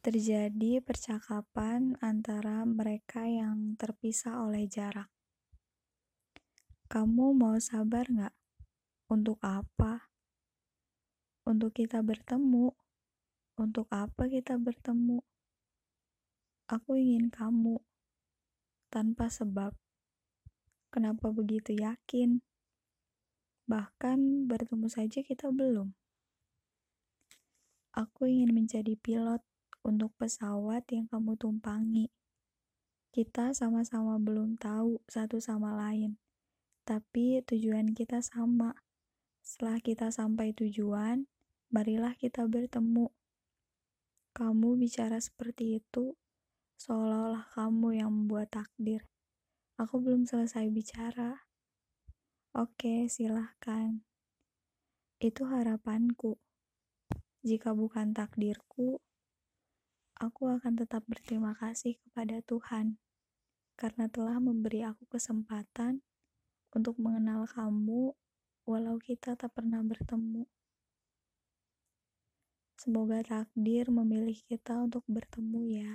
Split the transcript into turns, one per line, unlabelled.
Terjadi percakapan antara mereka yang terpisah oleh jarak. Kamu mau sabar nggak? Untuk apa? Untuk kita bertemu. Untuk apa kita bertemu? Aku ingin kamu. Tanpa sebab. Kenapa begitu yakin? Bahkan bertemu saja kita belum. Aku ingin menjadi pilot untuk pesawat yang kamu tumpangi. Kita sama-sama belum tahu satu sama lain, tapi tujuan kita sama. Setelah kita sampai tujuan, marilah kita bertemu. Kamu bicara seperti itu, seolah-olah kamu yang membuat takdir. Aku belum selesai bicara. Oke, silahkan. Itu harapanku. Jika bukan takdirku, aku akan tetap berterima kasih kepada Tuhan karena telah memberi aku kesempatan untuk mengenal kamu walau kita tak pernah bertemu. Semoga takdir memilih kita untuk bertemu ya.